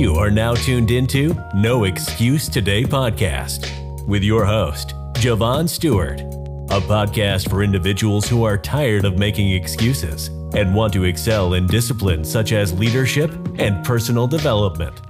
You are now tuned into No Excuse Today podcast with your host, Javon Stewart, a podcast for individuals who are tired of making excuses and want to excel in disciplines such as leadership and personal development.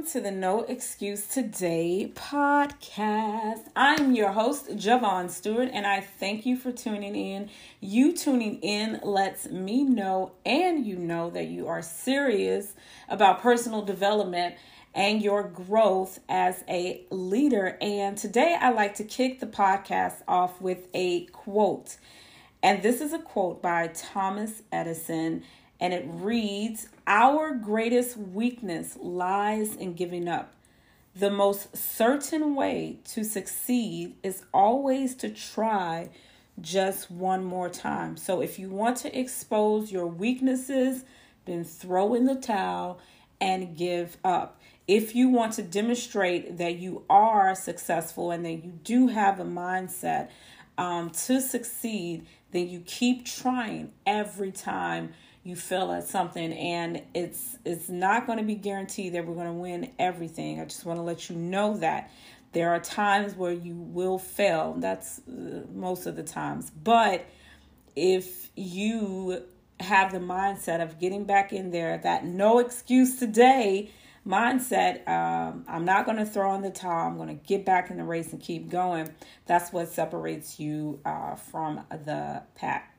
Welcome to the No Excuse Today podcast. I'm your host, Javon Stewart, and I thank you for tuning in. You tuning in lets me know and you know that you are serious about personal development and your growth as a leader. And today I like to kick the podcast off with a quote. And this is a quote by Thomas Edison and it reads Our greatest weakness lies in giving up. The most certain way to succeed is always to try just one more time. So if you want to expose your weaknesses, then throw in the towel and give up. If you want to demonstrate that you are successful and that you do have a mindset um, to succeed, then you keep trying every time you feel at something and it's it's not going to be guaranteed that we're going to win everything. I just want to let you know that. There are times where you will fail. That's uh, most of the times. But if you have the mindset of getting back in there that no excuse today mindset um, i'm not going to throw in the towel. I'm going to get back in the race and keep going. That's what separates you uh, from the pack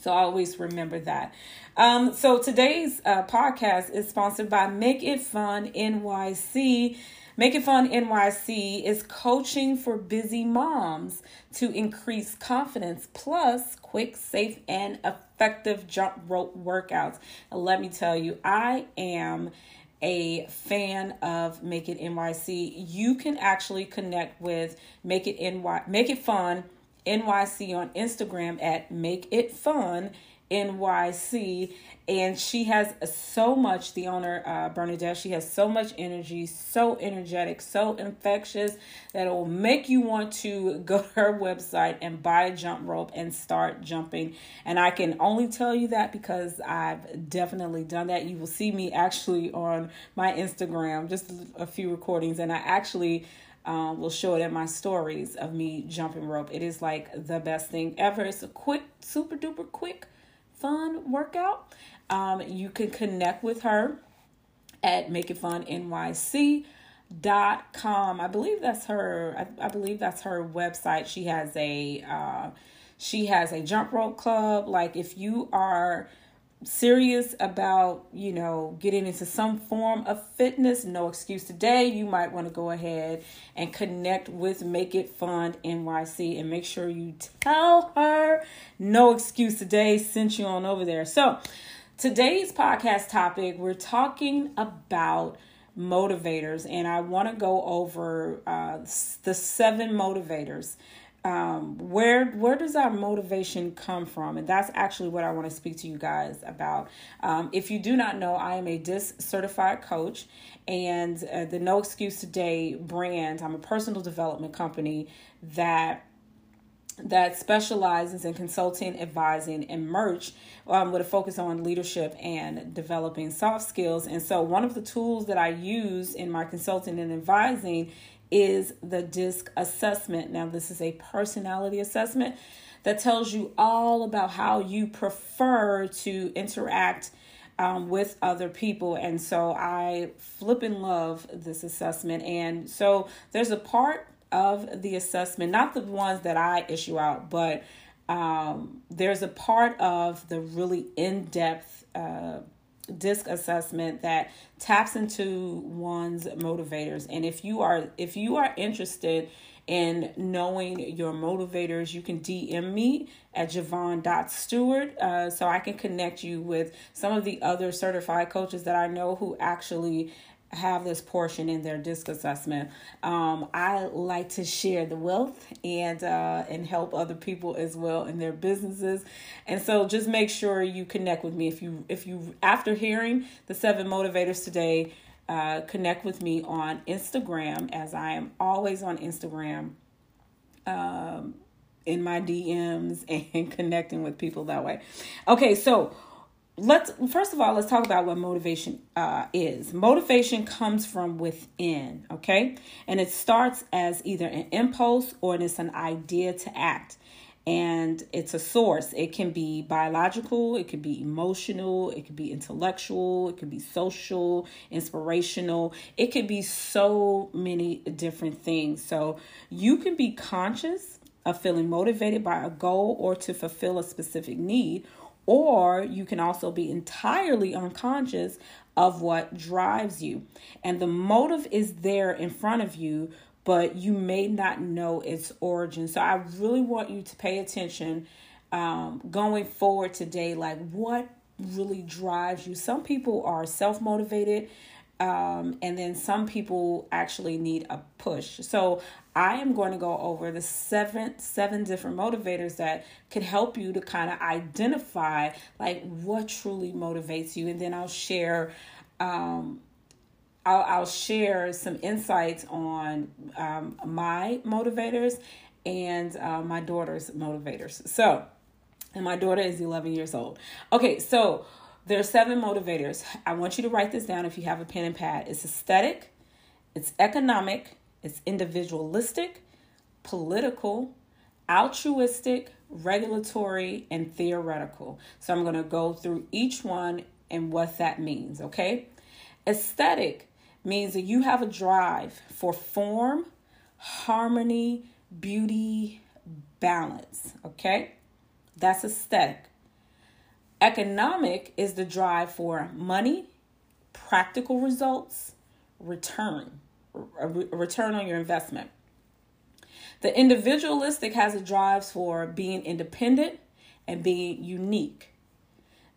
so always remember that. Um, so today's uh, podcast is sponsored by Make It Fun NYC. Make It Fun NYC is coaching for busy moms to increase confidence, plus quick, safe, and effective jump rope workouts. And let me tell you, I am a fan of Make It NYC. You can actually connect with Make It NY Make It Fun NYC on Instagram at Make It Fun NYC. And she has so much, the owner, uh, Bernadette, she has so much energy, so energetic, so infectious that it will make you want to go to her website and buy a jump rope and start jumping. And I can only tell you that because I've definitely done that. You will see me actually on my Instagram, just a few recordings, and I actually um, will show it in my stories of me jumping rope. It is like the best thing ever. It's a quick, super duper quick, fun workout. Um, you can connect with her at Make It Fun NYC dot com. I believe that's her. I, I believe that's her website. She has a uh, she has a jump rope club. Like if you are serious about, you know, getting into some form of fitness, no excuse today, you might want to go ahead and connect with Make It Fun NYC and make sure you tell her no excuse today sent you on over there. So, today's podcast topic, we're talking about motivators, and I want to go over uh, the seven motivators um, where where does our motivation come from and that's actually what i want to speak to you guys about um, if you do not know i am a DISC certified coach and uh, the no excuse today brand i'm a personal development company that that specializes in consulting, advising, and merch um, with a focus on leadership and developing soft skills. And so, one of the tools that I use in my consulting and advising is the DISC assessment. Now, this is a personality assessment that tells you all about how you prefer to interact um, with other people. And so I flip and love this assessment. And so there's a part of the assessment, not the ones that I issue out, but um, there's a part of the really in depth. Uh, DISC assessment that taps into one's motivators. And if you are if you are interested in knowing your motivators you can dm me at javon.stewart uh, so i can connect you with some of the other certified coaches that i know who actually have this portion in their DISC assessment. Um, I like to share the wealth and uh, and help other people as well in their businesses. And so just make sure you connect with me if you if you after hearing the seven motivators today, uh, connect with me on Instagram as I am always on Instagram um, in my DMs and connecting with people that way. Okay, so let's first of all let's talk about what motivation uh, is. Motivation comes from within okay? And it starts as either an impulse or it's an idea to act. And it's a source. It can be biological it could be emotional it could be intellectual it could be social inspirational. It could be so many different things. So you can be conscious of feeling motivated by a goal or to fulfill a specific need or you can also be entirely unconscious of what drives you. And the motive is there in front of you, but you may not know its origin. So I really want you to pay attention um, going forward today. Like, what really drives you? Some people are self motivated. Um, and then some people actually need a push. So I am going to go over the seven seven different motivators that could help you to kind of identify like what truly motivates you, and then I'll share. Um, I'll, I'll share some insights on um, my motivators and uh, my daughter's motivators. So, and my daughter is 11 years old. Okay, so there are seven motivators. I want you to write this down if you have a pen and pad. It's aesthetic, it's economic, it's individualistic, political, altruistic, regulatory, and theoretical. So I'm going to go through each one and what that means, okay? Aesthetic means that you have a drive for form, harmony, beauty, balance, okay? That's aesthetic. Economic is the drive for money, practical results, return a return on your investment. The individualistic has a drive for being independent and being unique.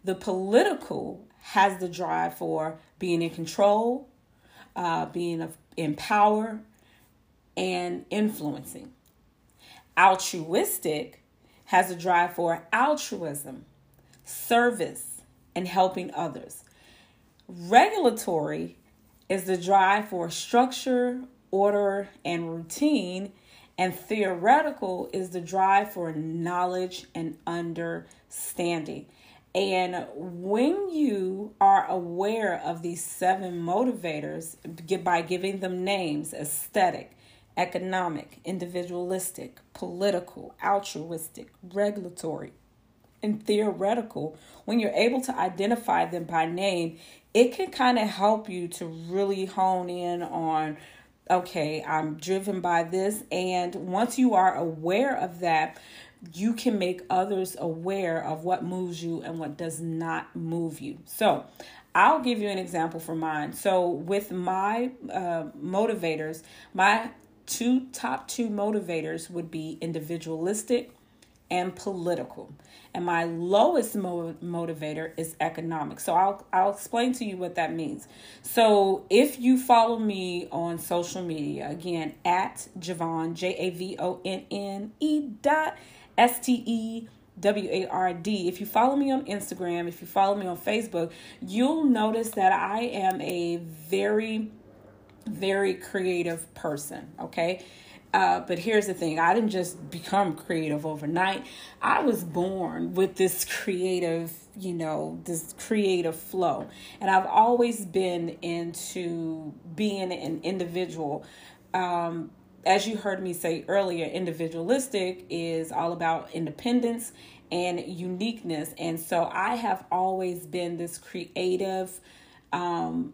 The political has the drive for being in control, uh, being in power, and influencing. Altruistic has a drive for altruism, service, and helping others. Regulatory is the drive for structure, order, and routine, and theoretical is the drive for knowledge and understanding. And when you are aware of these seven motivators by giving them names aesthetic, economic, individualistic, political, altruistic, regulatory, and theoretical, when you're able to identify them by name, it can kind of help you to really hone in on okay, I'm driven by this. And once you are aware of that, you can make others aware of what moves you and what does not move you. So, I'll give you an example for mine. So, with my uh, motivators, my two top two motivators would be individualistic and political. And my lowest mo- motivator is economic. So I'll I'll explain to you what that means. So if you follow me on social media, again at Javon J A V O N N E dot S T E W A R D. If you follow me on Instagram, if you follow me on Facebook, you'll notice that I am a very very creative person, okay? Uh, but here's the thing I didn't just become creative overnight. I was born with this creative, you know, this creative flow. And I've always been into being an individual. Um, as you heard me say earlier, individualistic is all about independence and uniqueness. And so I have always been this creative, um,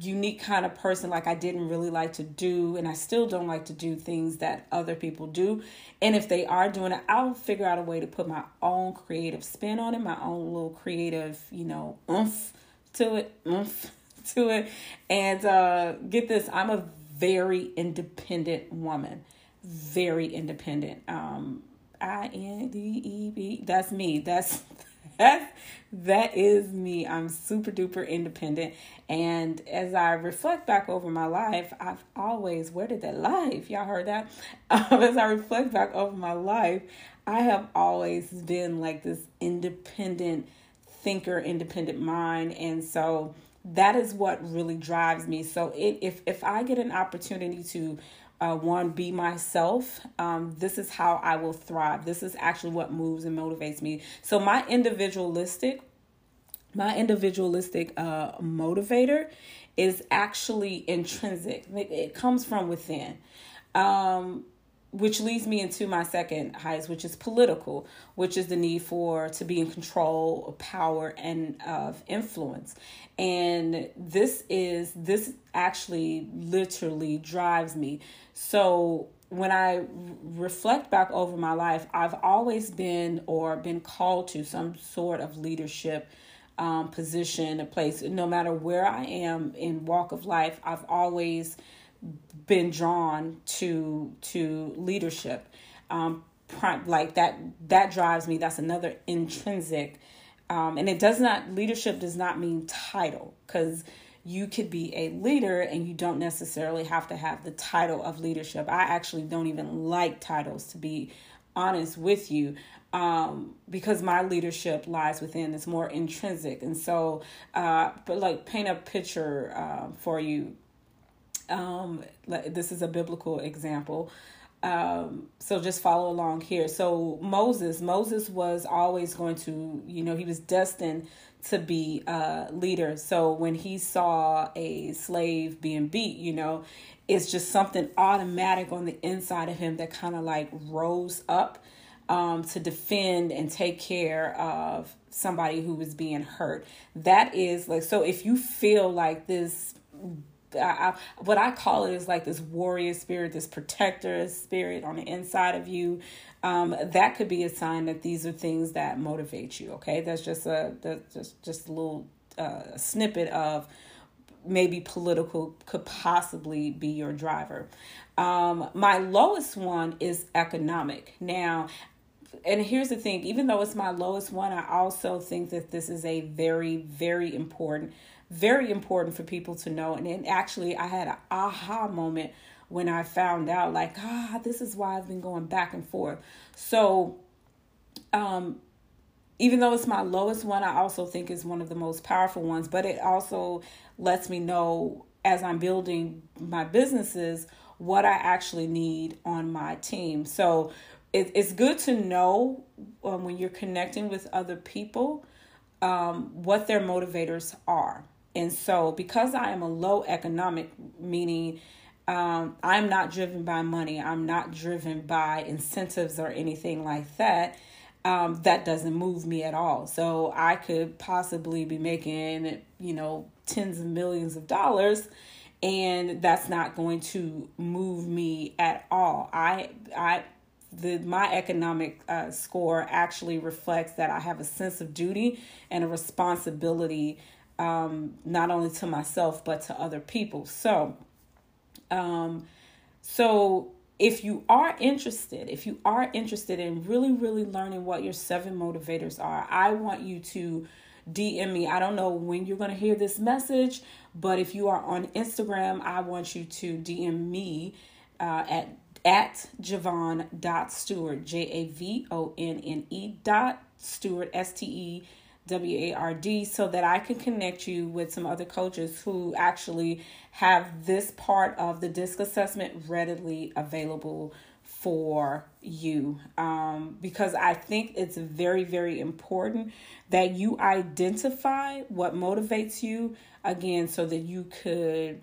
unique kind of person like I didn't really like to do and I still don't like to do things that other people do. And if they are doing it, I'll figure out a way to put my own creative spin on it, my own little creative, you know, oomph to it, oomph to it. And uh get this, I'm a very independent woman. Very independent. Um I N D E B. That's me. That's that is me. I'm super duper independent. And as I reflect back over my life, I've always, where did that life? Y'all heard that? Um, as I reflect back over my life, I have always been like this independent thinker, independent mind. And so that is what really drives me. So it, if if I get an opportunity to uh, one be myself. Um, this is how i will thrive. This is actually what moves and motivates me. So my individualistic my individualistic uh, motivator is actually intrinsic. It, comes from within. Um, which leads me into my second highest which is political which is the need for to be in control of power and of influence. And this is this actually literally drives me. So when i reflect back over my life i've always been or been called to some sort of leadership um, position a place. No matter where i am in walk of life i've always been drawn to to leadership. Um like that that drives me. That's another intrinsic um and it does not leadership does not mean title because you could be a leader and you don't necessarily have to have the title of leadership. I actually don't even like titles to be honest with you um, because my leadership lies within it's more intrinsic. And so uh, but like paint a picture uh, for you um, this is a biblical example. Um, so just follow along here. So Moses, Moses was always going to, you know, he was destined to be a leader. So when he saw a slave being beat, you know, it's just something automatic on the inside of him that kind of like rose up um, to defend and take care of somebody who was being hurt. That is like, so if you feel like this I, what I call it is like this warrior spirit, this protector spirit on the inside of you. Um, that could be a sign that these are things that motivate you. Okay, that's just a that's just just a little uh, snippet of maybe political could possibly be your driver. Um, my lowest one is economic. Now, and here's the thing even though it's my lowest one, I also think that this is a very, very important very important for people to know. And then actually, I had an aha moment when I found out, like, ah, this is why I've been going back and forth. So, um, even though it's my lowest one, I also think is one of the most powerful ones, but it also lets me know as I'm building my businesses what I actually need on my team. So, it, it's good to know um, when you're connecting with other people um, what their motivators are. And so, because I am a low economic, meaning um, I'm not driven by money, I'm not driven by incentives or anything like that. Um, that doesn't move me at all. So I could possibly be making, you know, tens of millions of dollars, and that's not going to move me at all. I, I, the my economic uh, score actually reflects that I have a sense of duty and a responsibility um, not only to myself but to other people. So, um, so if you are interested, if you are interested in really, really learning what your seven motivators are, I want you to DM me. I don't know when you're going to hear this message, but if you are on Instagram, I want you to DM me uh, at at Stewart J A V O N N E dot Stewart S T E W A R D, so that I can connect you with some other coaches who actually have this part of the DISC assessment readily available for you. Um, because I think it's very, very important that you identify what motivates you again so that you could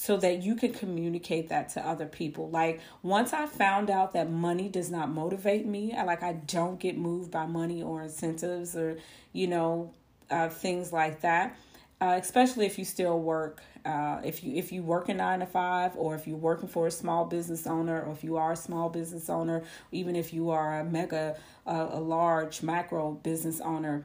so that you can communicate that to other people. Like once I found out that money does not motivate me, I like I don't get moved by money or incentives or you know uh, things like that. Uh, especially if you still work, uh, if you if you work a nine to five, or if you're working for a small business owner, or if you are a small business owner, even if you are a mega, uh, a large macro business owner,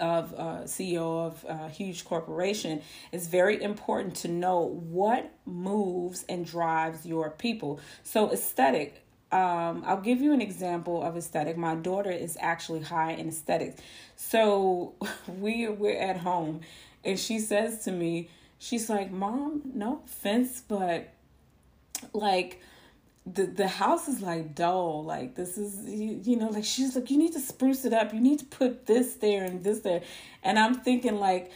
of uh, CEO of a huge corporation, it's very important to know what moves and drives your people. So aesthetic. Um, I'll give you an example of aesthetic. My daughter is actually high in aesthetics. So we we're at home and she says to me, she's like, Mom, no offense, but like the the house is like dull. Like this is you, you know like she's like you need to spruce it up. You need to put this there and this there. And i'm thinking like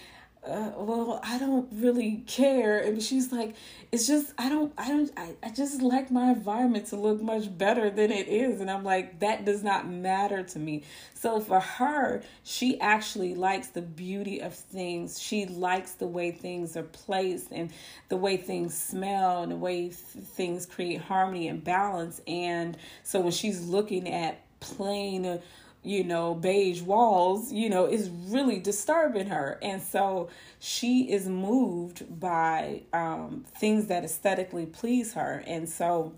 uh, well, I don't really care. And she's like, it's just, I don't, I don't, I, I just like my environment to look much better than it is. And I'm like, that does not matter to me. So for her, she actually likes the beauty of things. She likes the way things are placed and the way things smell and the way th- things create harmony and balance. And so when she's looking at plain, you know, beige walls, you know, is really disturbing her. And so she is moved by um, things that aesthetically please her. And so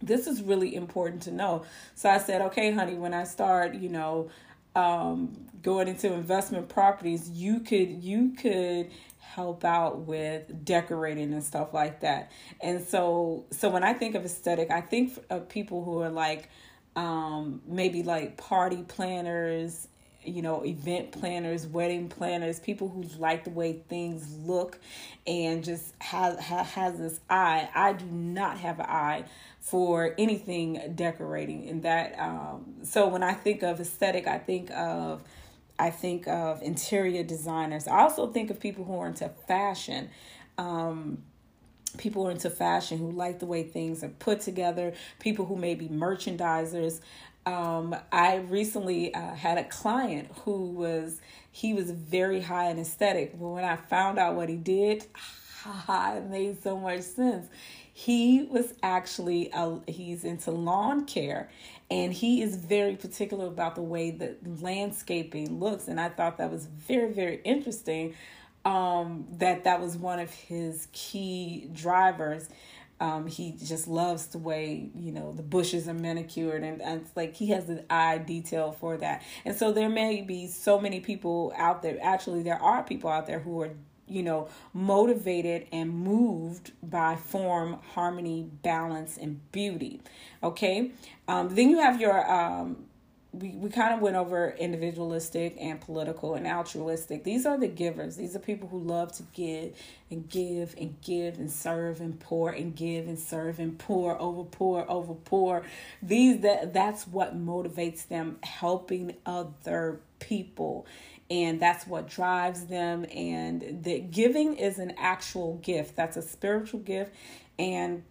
this is really important to know. So I said, okay, honey, when I start, you know, um, going into investment properties, you could, you could help out with decorating and stuff like that. And so, so when I think of aesthetic, I think of people who are like, um, maybe like party planners, you know, event planners, wedding planners, people who like the way things look and just has, has, this eye. I do not have an eye for anything decorating in that. Um, so when I think of aesthetic, I think of I think of interior designers. I also think of people who are into fashion. Um, people who are into fashion who like the way things are put together, people who may be merchandisers. Um, I recently uh, had a client who was he was very high in aesthetic, but when I found out what he did, it made so much sense. He was actually a, he's into lawn care, and he is very particular about the way that landscaping looks, and I thought that was very very interesting um, that that was one of his key drivers. Um, he just loves the way you know the bushes are manicured and, and it's like he has an eye detail for that. And so there may be so many people out there actually there are people out there who are you know motivated and moved by form harmony balance and beauty. Okay? Um, then you have your um, we, we kind of went over individualistic and political and altruistic. These are the givers. These are people who love to give and give and give and serve and pour and give and serve and pour over pour over pour. These that that's what motivates them helping other people and that's what drives them and the giving is an actual gift. That's a spiritual gift and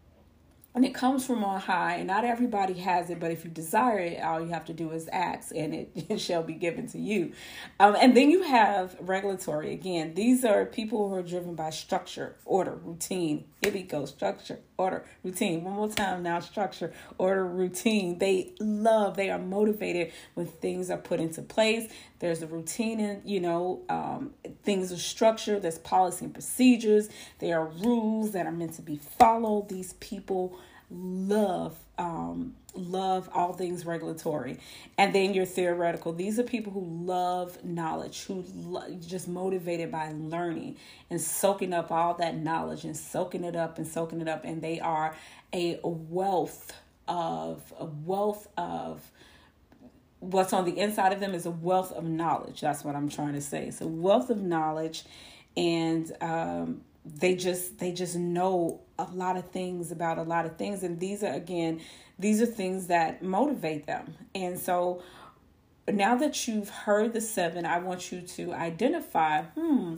and it comes from on high. And not everybody has it but if you desire it all you have to do is ask and it, it shall be given to you. Um, and then you have regulatory. Again these are people who are driven by structure order routine. Here we go. Structure order routine. One more time now. Structure order routine. They love they are motivated when things are put into place. There's a routine and you know um, things are structured. There's policy and procedures. There are rules that are meant to be followed. These people love um, love all things regulatory. And then you're theoretical. These are people who love knowledge who lo- just motivated by learning and soaking up all that knowledge and soaking it up and soaking it up. And they are a wealth of a wealth of what's on the inside of them is a wealth of knowledge. That's what i'm trying to say. It's a wealth of knowledge and um, they just they just know a lot of things about a lot of things. And these are again these are things that motivate them. And so now that you've heard the seven i want you to identify hmm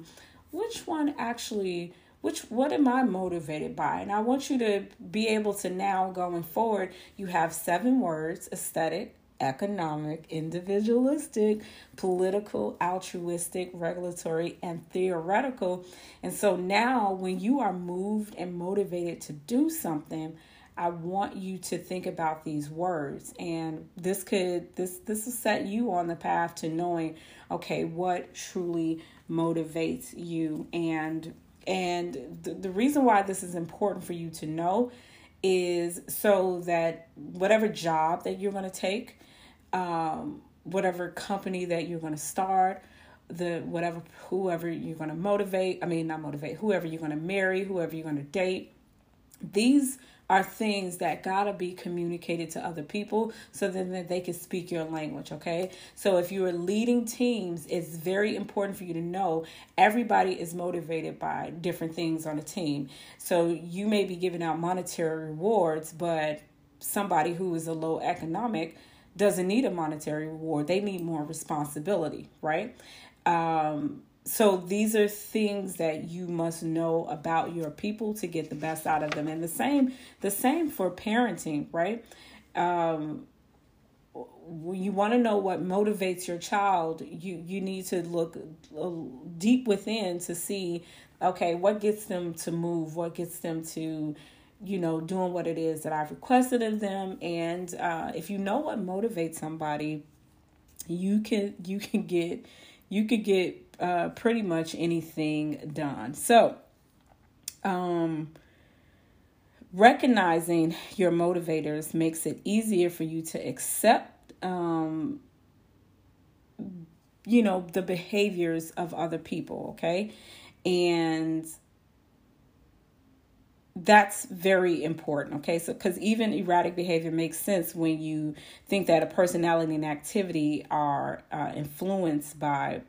which one actually which what am i motivated by? And i want you to be able to now going forward you have seven words aesthetic economic, individualistic, political, altruistic, regulatory, and theoretical. And so now, when you are moved and motivated to do something, I want you to think about these words and this could this this will set you on the path to knowing okay what truly motivates you and and the, the reason why this is important for you to know is so that whatever job that you're going to take um, whatever company that you're going to start, the whatever whoever you're going to motivate. I mean, not motivate. Whoever you're going to marry, whoever you're going to date. These are things that gotta be communicated to other people so then that they can speak your language okay so if you are leading teams it's very important for you to know everybody is motivated by different things on a team so you may be giving out monetary rewards but somebody who is a low economic doesn't need a monetary reward. They need more responsibility, right? Um, so these are things that you must know about your people to get the best out of them and the same the same for parenting right um you want to know what motivates your child you you need to look deep within to see okay what gets them to move what gets them to you know doing what it is that i've requested of them and uh, if you know what motivates somebody you can you can get you could get uh, pretty much anything done. So, um, recognizing your motivators makes it easier for you to accept, um, you know, the behaviors of other people, okay? And that's very important okay so because even erratic behavior makes sense when you think that a personality and activity are uh, influenced by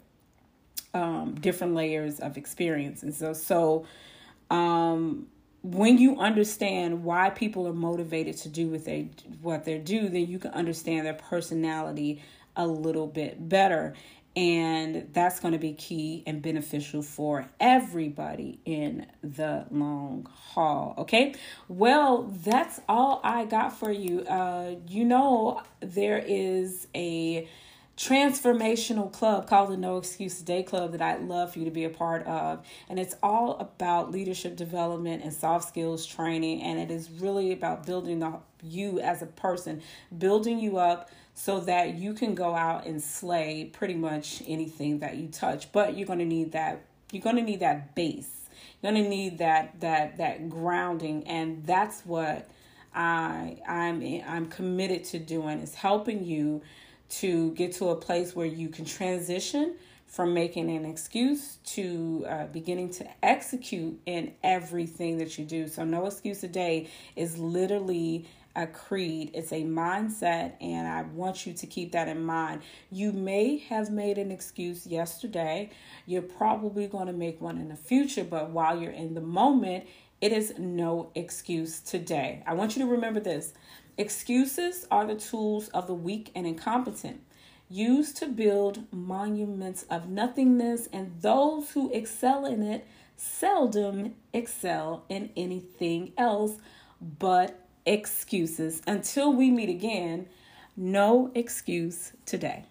um, different layers of experience. And so, so um, when you understand why people are motivated to do what they what they do, then you can understand their personality a little bit better. And that's going to be key and beneficial for everybody in the long haul. Okay. Well, that's all I got for you. Uh, you know, there is a transformational club called the No Excuse Day Club that I'd love for you to be a part of. And it's all about leadership development and soft skills training. And it is really about building the, you as a person, building you up so that you can go out and slay pretty much anything that you touch. But you're going to need that, you're going to need that base. You're going to need that, that, that grounding. And that's what I, I'm, I'm committed to doing is helping you to get to a place where you can transition from making an excuse to uh, beginning to execute in everything that you do. So, no excuse a day is literally a creed, it's a mindset, and I want you to keep that in mind. You may have made an excuse yesterday, you're probably going to make one in the future, but while you're in the moment, it is no excuse today. I want you to remember this Excuses are the tools of the weak and incompetent, used to build monuments of nothingness, and those who excel in it seldom excel in anything else but excuses. Until we meet again, no excuse today.